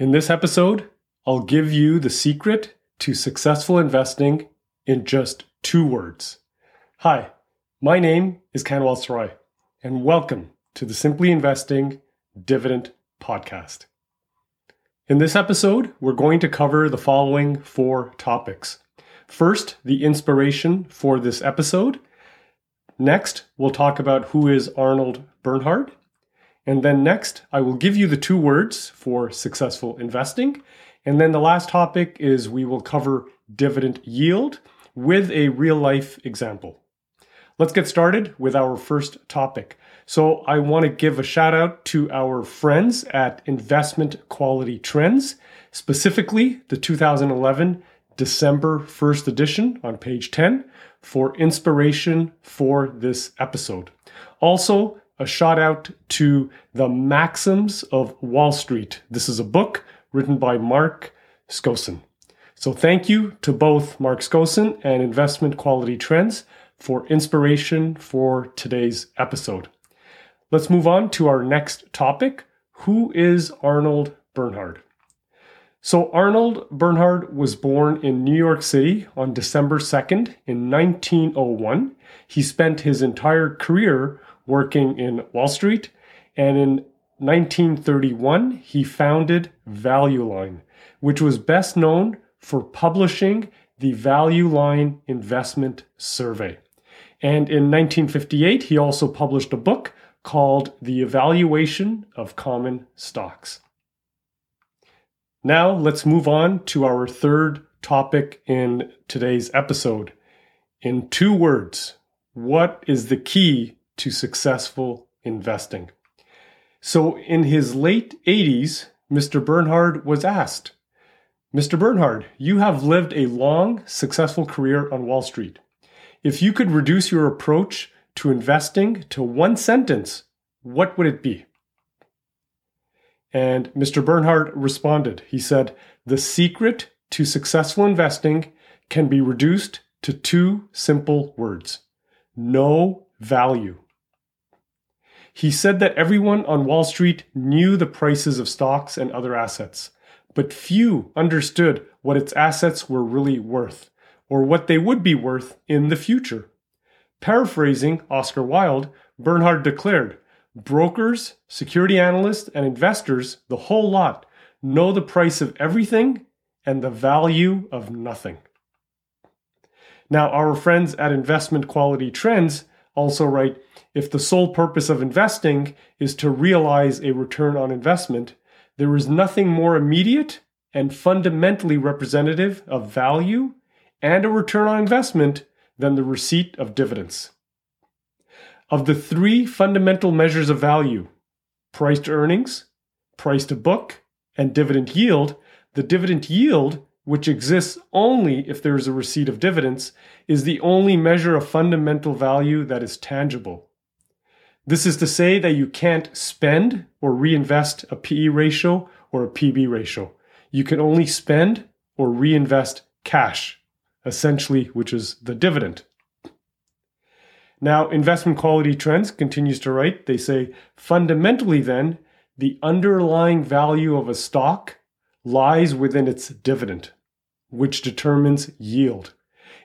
In this episode, I'll give you the secret to successful investing in just two words. Hi, my name is Kanwal Sarai, and welcome to the Simply Investing Dividend Podcast. In this episode, we're going to cover the following four topics. First, the inspiration for this episode. Next, we'll talk about who is Arnold Bernhard. And then next, I will give you the two words for successful investing. And then the last topic is we will cover dividend yield with a real life example. Let's get started with our first topic. So, I want to give a shout out to our friends at Investment Quality Trends, specifically the 2011 December 1st edition on page 10 for inspiration for this episode. Also, a shout out to The Maxims of Wall Street. This is a book written by Mark Skousen. So thank you to both Mark Skousen and Investment Quality Trends for inspiration for today's episode. Let's move on to our next topic. Who is Arnold Bernhard? So, Arnold Bernhard was born in New York City on December 2nd in 1901. He spent his entire career working in Wall Street. And in 1931, he founded Value Line, which was best known for publishing the Value Line Investment Survey. And in 1958, he also published a book called The Evaluation of Common Stocks. Now, let's move on to our third topic in today's episode. In two words, what is the key to successful investing. So, in his late 80s, Mr. Bernhard was asked, Mr. Bernhard, you have lived a long, successful career on Wall Street. If you could reduce your approach to investing to one sentence, what would it be? And Mr. Bernhard responded. He said, The secret to successful investing can be reduced to two simple words no value. He said that everyone on Wall Street knew the prices of stocks and other assets, but few understood what its assets were really worth, or what they would be worth in the future. Paraphrasing Oscar Wilde, Bernhard declared Brokers, security analysts, and investors, the whole lot, know the price of everything and the value of nothing. Now, our friends at Investment Quality Trends also write if the sole purpose of investing is to realize a return on investment, there is nothing more immediate and fundamentally representative of value and a return on investment than the receipt of dividends. Of the three fundamental measures of value price to earnings, price to book, and dividend yield the dividend yield which exists only if there is a receipt of dividends, is the only measure of fundamental value that is tangible. This is to say that you can't spend or reinvest a PE ratio or a PB ratio. You can only spend or reinvest cash, essentially, which is the dividend. Now, investment quality trends continues to write. They say fundamentally, then, the underlying value of a stock lies within its dividend, which determines yield.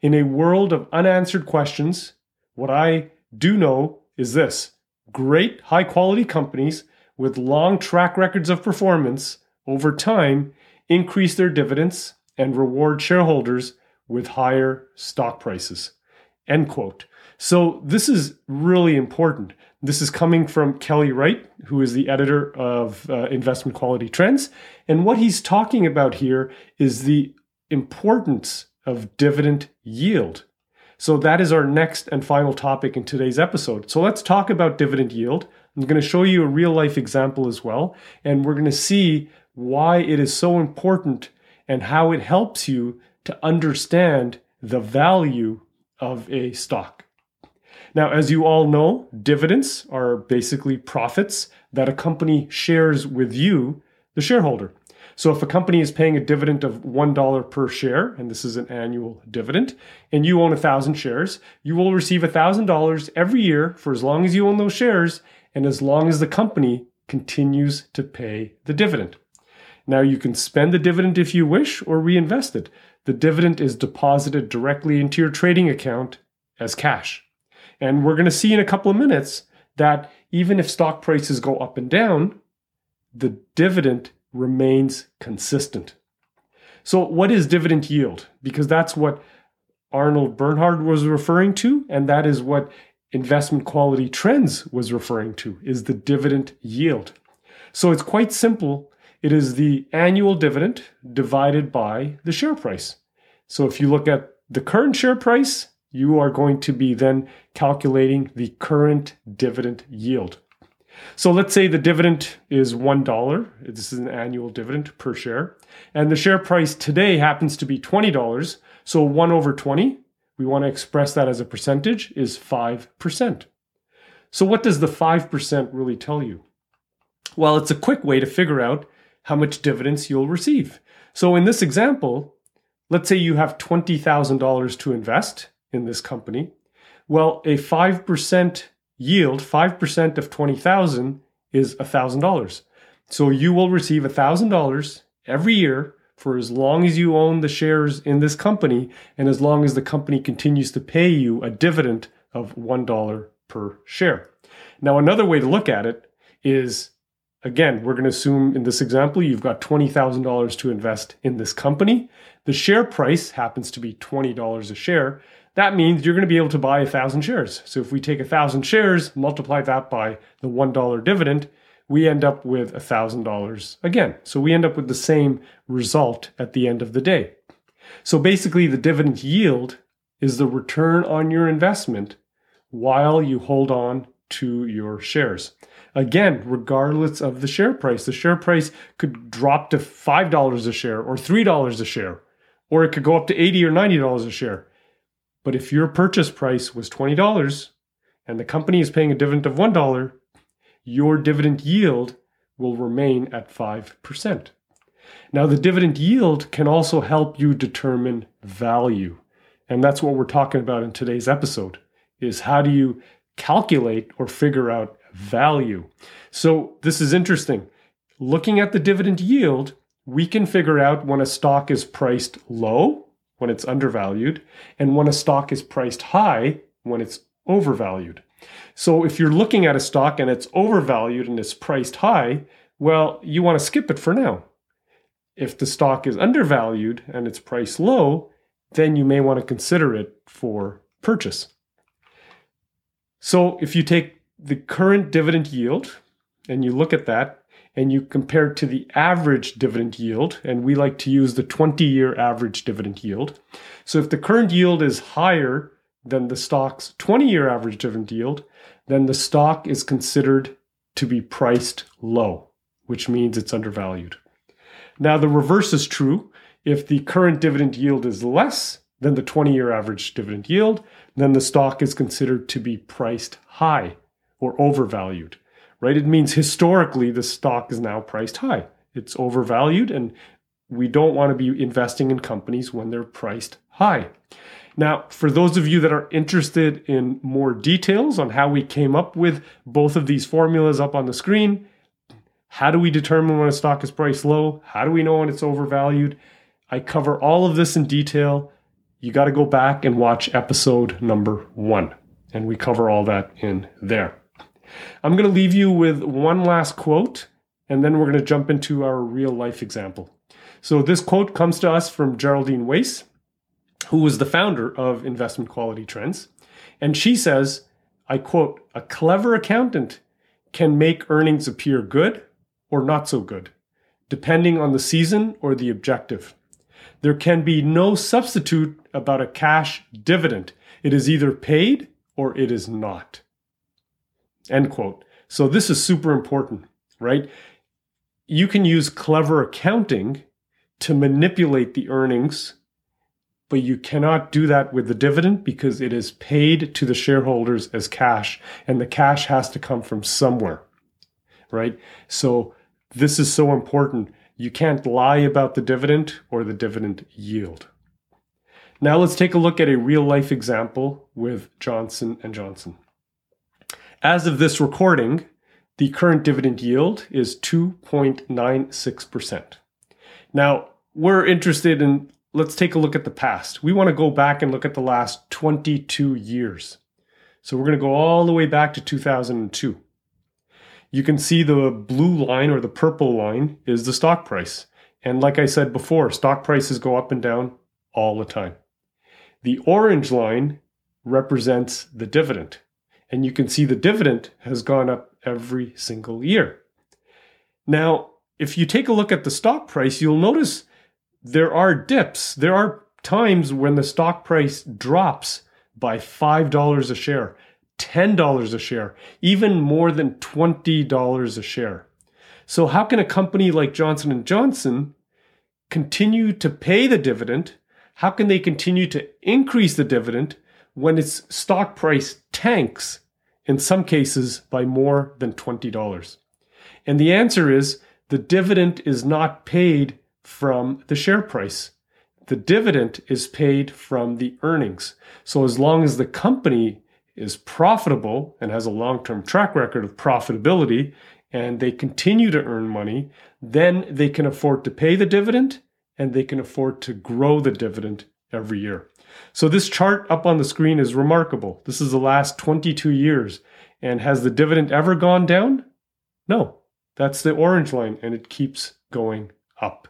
In a world of unanswered questions, what I do know is this great high quality companies with long track records of performance over time increase their dividends and reward shareholders with higher stock prices. End quote. So this is really important. This is coming from Kelley Wright, who is the editor of uh, Investment Quality Trends. And what he's talking about here is the importance of dividend yield. So that is our next and final topic in today's episode. So let's talk about dividend yield. I'm going to show you a real life example as well. And we're going to see why it is so important and how it helps you to understand the value of a stock. Now, as you all know, dividends are basically profits that a company shares with you, the shareholder. So if a company is paying a dividend of $1 per share, and this is an annual dividend, and you own 1,000 shares, you will receive $1,000 every year for as long as you own those shares and as long as the company continues to pay the dividend. Now you can spend the dividend if you wish or reinvest it. The dividend is deposited directly into your trading account as cash. And we're going to see in a couple of minutes that even if stock prices go up and down, the dividend remains consistent. So, what is dividend yield? Because that's what Arnold Bernhard was referring to, and that is what investment quality trends was referring to is the dividend yield. So it's quite simple. It is the annual dividend divided by the share price. So if you look at the current share price, you are going to be then calculating the current dividend yield. So let's say the dividend is $1. This is an annual dividend per share. And the share price today happens to be $20. So 1 over 20, we want to express that as a percentage, is 5%. So what does the 5% really tell you? Well, it's a quick way to figure out how much dividends you'll receive. So in this example, let's say you have $20,000 to invest in this company. Well, a 5% yield, 5% of 20,000 is $1,000. So you will receive $1,000 every year for as long as you own the shares in this company and as long as the company continues to pay you a dividend of $1 per share. Now, another way to look at it is again, we're going to assume in this example, you've got $20,000 to invest in this company. The share price happens to be $20 a share. That means you're going to be able to buy a 1,000 shares. So if we take a 1,000 shares, multiply that by the $1 dividend, we end up with $1,000 again. So we end up with the same result at the end of the day. So basically, the dividend yield is the return on your investment while you hold on to your shares. Again, regardless of the share price, the share price could drop to $5 a share or $3 a share, or it could go up to 80 or $90 a share. But if your purchase price was $20 and the company is paying a dividend of $1, your dividend yield will remain at 5%. Now, the dividend yield can also help you determine value. And that's what we're talking about in today's episode is how do you calculate or figure out value. So this is interesting. Looking at the dividend yield, we can figure out when a stock is priced low, when it's undervalued, and when a stock is priced high, when it's overvalued. So if you're looking at a stock and it's overvalued and it's priced high, well, you want to skip it for now. If the stock is undervalued and it's priced low, then you may want to consider it for purchase. So if you take the current dividend yield and you look at that and you compare it to the average dividend yield, and we like to use the 20 year average dividend yield. So if the current yield is higher than the stock's 20 year average dividend yield, then the stock is considered to be priced low, which means it's undervalued. Now, the reverse is true. If the current dividend yield is less than the 20 year average dividend yield, then the stock is considered to be priced high or overvalued, right? It means historically the stock is now priced high. It's overvalued, and we don't want to be investing in companies when they're priced high. Now, for those of you that are interested in more details on how we came up with both of these formulas up on the screen, how do we determine when a stock is priced low? How do we know when it's overvalued? I cover all of this in detail. You got to go back and watch episode number one, and we cover all that in there. I'm going to leave you with one last quote, and then we're going to jump into our real life example. So, this quote comes to us from Geraldine Weiss who was the founder of Investment Quality Trends. And she says, I quote, a clever accountant can make earnings appear good or not so good, depending on the season or the objective. There can be no substitute about a cash dividend. It is either paid or it is not. End quote. So this is super important, right? You can use clever accounting to manipulate the earnings but you cannot do that with the dividend because it is paid to the shareholders as cash and the cash has to come from somewhere right so this is so important you can't lie about the dividend or the dividend yield now let's take a look at a real life example with Johnson and Johnson as of this recording the current dividend yield is 2.96% Now, we're interested in let's take a look at the past. We want to go back and look at the last 22 years. So we're going to go all the way back to 2002. You can see the blue line or the purple line is the stock price. And like I said before, stock prices go up and down all the time. The orange line represents the dividend. And you can see the dividend has gone up every single year. Now, if you take a look at the stock price, you'll notice there are dips. There are times when the stock price drops by $5 a share, $10 a share, even more than $20 a share. So how can a company like Johnson & Johnson continue to pay the dividend? How can they continue to increase the dividend when its stock price tanks in some cases by more than $20? And the answer is the dividend is not paid from the share price. The dividend is paid from the earnings. So as long as the company is profitable and has a long term track record of profitability and they continue to earn money, then they can afford to pay the dividend and they can afford to grow the dividend every year. So this chart up on the screen is remarkable. This is the last 22 years. And has the dividend ever gone down? No. That's the orange line and it keeps going up.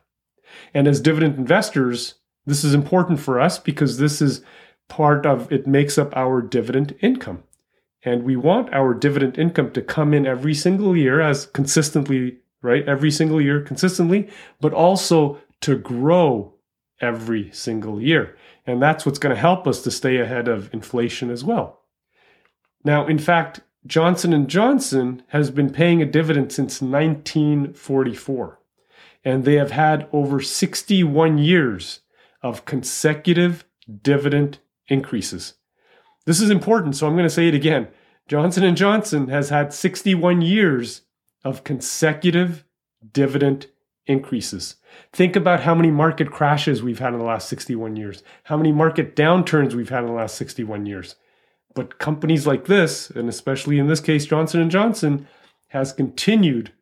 And as dividend investors, this is important for us because this is part of it makes up our dividend income. And we want our dividend income to come in every single year as consistently, right? Every single year consistently, but also to grow every single year. And that's what's going to help us to stay ahead of inflation as well. Now, in fact, Johnson & Johnson has been paying a dividend since 1944 and they have had over 61 years of consecutive dividend increases. This is important, so I'm going to say it again. Johnson & Johnson has had 61 years of consecutive dividend increases. Think about how many market crashes we've had in the last 61 years, how many market downturns we've had in the last 61 years. But companies like this, and especially in this case Johnson & Johnson, has continued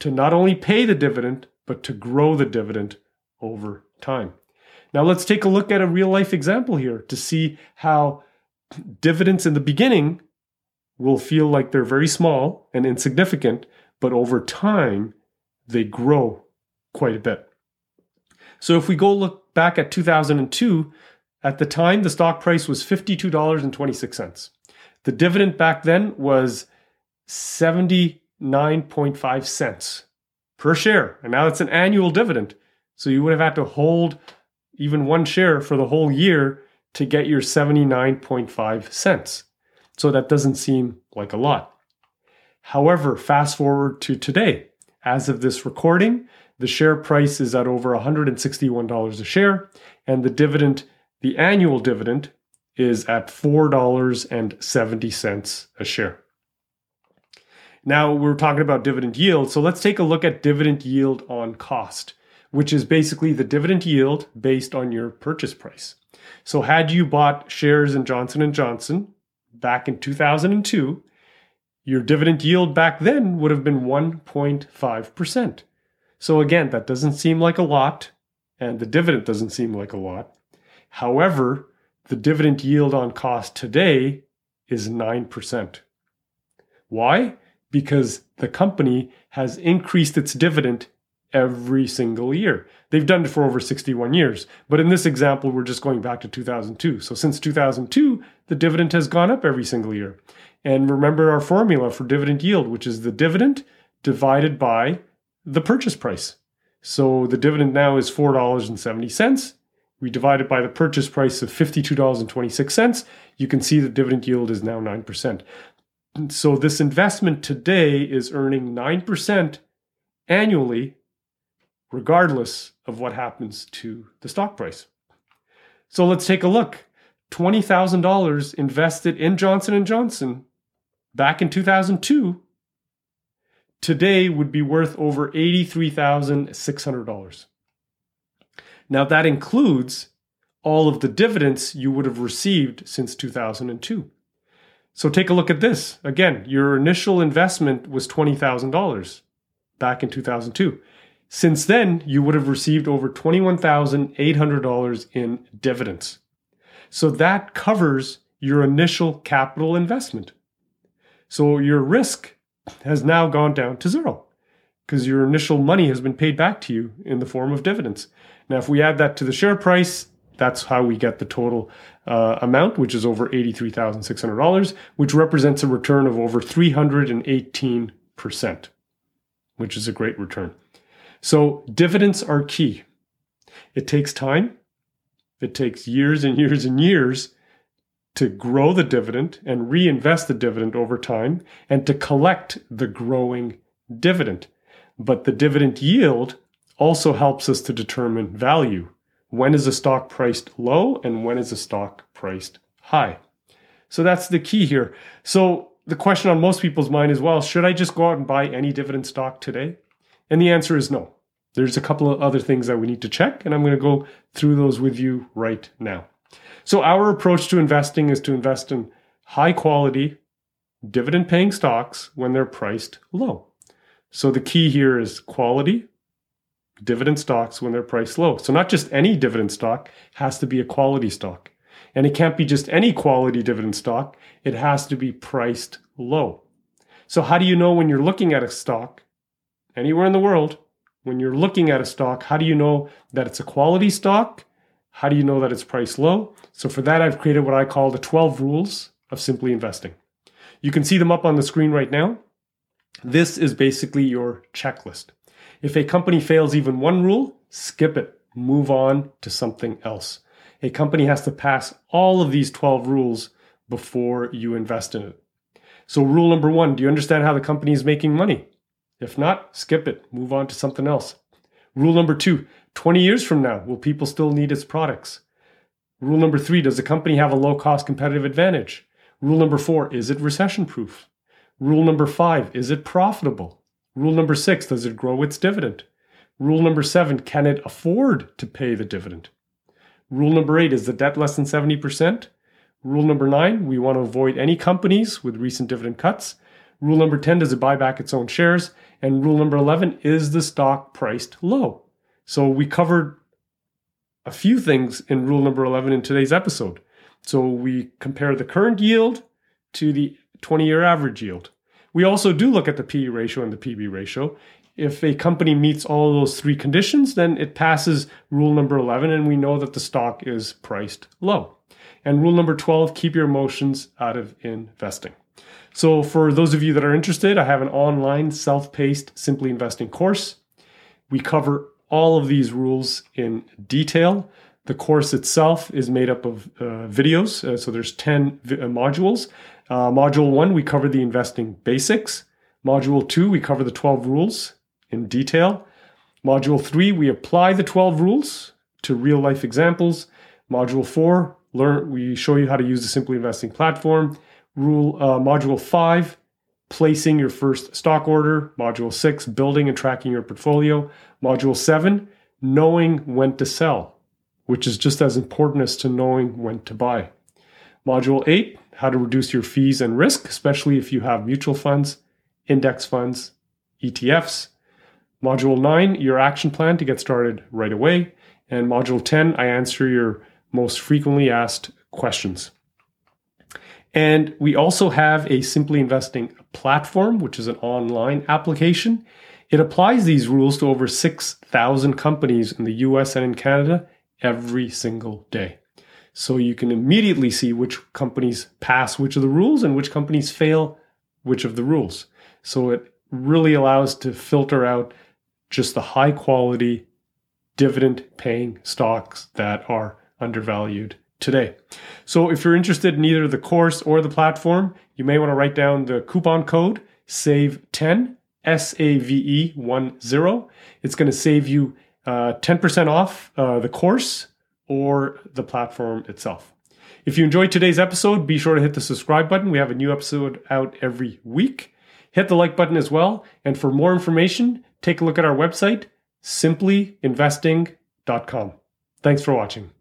to not only pay the dividend but to grow the dividend over time. Now, let's take a look at a real life example here to see how dividends in the beginning will feel like they're very small and insignificant, but over time, they grow quite a bit. So, if we go look back at 2002, at the time, the stock price was $52.26. The dividend back then was 79.5 cents per share. And now it's an annual dividend. So you would have had to hold even one share for the whole year to get your 79.5 cents. So that doesn't seem like a lot. However, fast forward to today. As of this recording, the share price is at over $161 a share, and the dividend, the annual dividend, is at $4.70 a share. Now we're talking about dividend yield. So let's take a look at dividend yield on cost, which is basically the dividend yield based on your purchase price. So had you bought shares in Johnson & Johnson back in 2002, your dividend yield back then would have been 1.5%. So again, that doesn't seem like a lot and the dividend doesn't seem like a lot. However, the dividend yield on cost today is 9%. Why? because the company has increased its dividend every single year. They've done it for over 61 years. But in this example, we're just going back to 2002. So since 2002, the dividend has gone up every single year. And remember our formula for dividend yield, which is the dividend divided by the purchase price. So the dividend now is $4.70. We divide it by the purchase price of $52.26. You can see the dividend yield is now 9% so this investment today is earning 9% annually regardless of what happens to the stock price. So let's take a look. $20,000 invested in Johnson & Johnson back in 2002 today would be worth over $83,600. Now that includes all of the dividends you would have received since 2002. So take a look at this. Again, your initial investment was $20,000 back in 2002. Since then, you would have received over $21,800 in dividends. So that covers your initial capital investment. So your risk has now gone down to zero because your initial money has been paid back to you in the form of dividends. Now, if we add that to the share price, that's how we get the total uh, amount, which is over $83,600, which represents a return of over 318%, which is a great return. So, dividends are key. It takes time, it takes years and years and years to grow the dividend and reinvest the dividend over time and to collect the growing dividend. But the dividend yield also helps us to determine value. When is a stock priced low and when is a stock priced high? So that's the key here. So the question on most people's mind is well, should I just go out and buy any dividend stock today? And the answer is no. There's a couple of other things that we need to check, and I'm going to go through those with you right now. So, our approach to investing is to invest in high quality, dividend paying stocks when they're priced low. So, the key here is quality, dividend stocks when they're priced low. So, not just any dividend stock has to be a quality stock. And it can't be just any quality dividend stock, it has to be priced low. So, how do you know when you're looking at a stock anywhere in the world? When you're looking at a stock, how do you know that it's a quality stock? How do you know that it's priced low? So, for that, I've created what I call the 12 rules of simply investing. You can see them up on the screen right now. This is basically your checklist. If a company fails even one rule, skip it, move on to something else. A company has to pass all of these 12 rules before you invest in it. So, rule number one do you understand how the company is making money? If not, skip it, move on to something else. Rule number two 20 years from now, will people still need its products? Rule number three does the company have a low cost competitive advantage? Rule number four is it recession proof? Rule number five is it profitable? Rule number six, does it grow its dividend? Rule number seven, can it afford to pay the dividend? Rule number eight, is the debt less than 70%? Rule number nine, we want to avoid any companies with recent dividend cuts. Rule number 10, does it buy back its own shares? And rule number 11, is the stock priced low? So we covered a few things in rule number 11 in today's episode. So we compare the current yield to the 20 year average yield. We also do look at the PE ratio and the PB ratio. If a company meets all those three conditions, then it passes rule number 11 and we know that the stock is priced low. And rule number 12, keep your emotions out of investing. So, for those of you that are interested, I have an online self paced Simply Investing course. We cover all of these rules in detail. The course itself is made up of uh, videos, uh, so there's 10 vi- uh, modules. Uh, module one, we cover the investing basics. Module two, we cover the 12 rules in detail. Module three, we apply the 12 rules to real life examples. Module four, learn we show you how to use the Simply Investing platform. Rule uh, module five, placing your first stock order. Module six, building and tracking your portfolio. Module seven, knowing when to sell, which is just as important as to knowing when to buy. Module eight, how to reduce your fees and risk, especially if you have mutual funds, index funds, ETFs. Module 9, your action plan to get started right away. And Module 10, I answer your most frequently asked questions. And we also have a Simply Investing platform, which is an online application. It applies these rules to over 6,000 companies in the US and in Canada every single day. So you can immediately see which companies pass which of the rules and which companies fail which of the rules. So it really allows to filter out just the high quality dividend paying stocks that are undervalued today. So if you're interested in either the course or the platform, you may want to write down the coupon code SAVE10 S A V E 1 0. It's going to save you uh, 10% off uh, the course or the platform itself. If you enjoyed today's episode, be sure to hit the subscribe button. We have a new episode out every week. Hit the like button as well. And for more information, take a look at our website, simplyinvesting.com. Thanks for watching.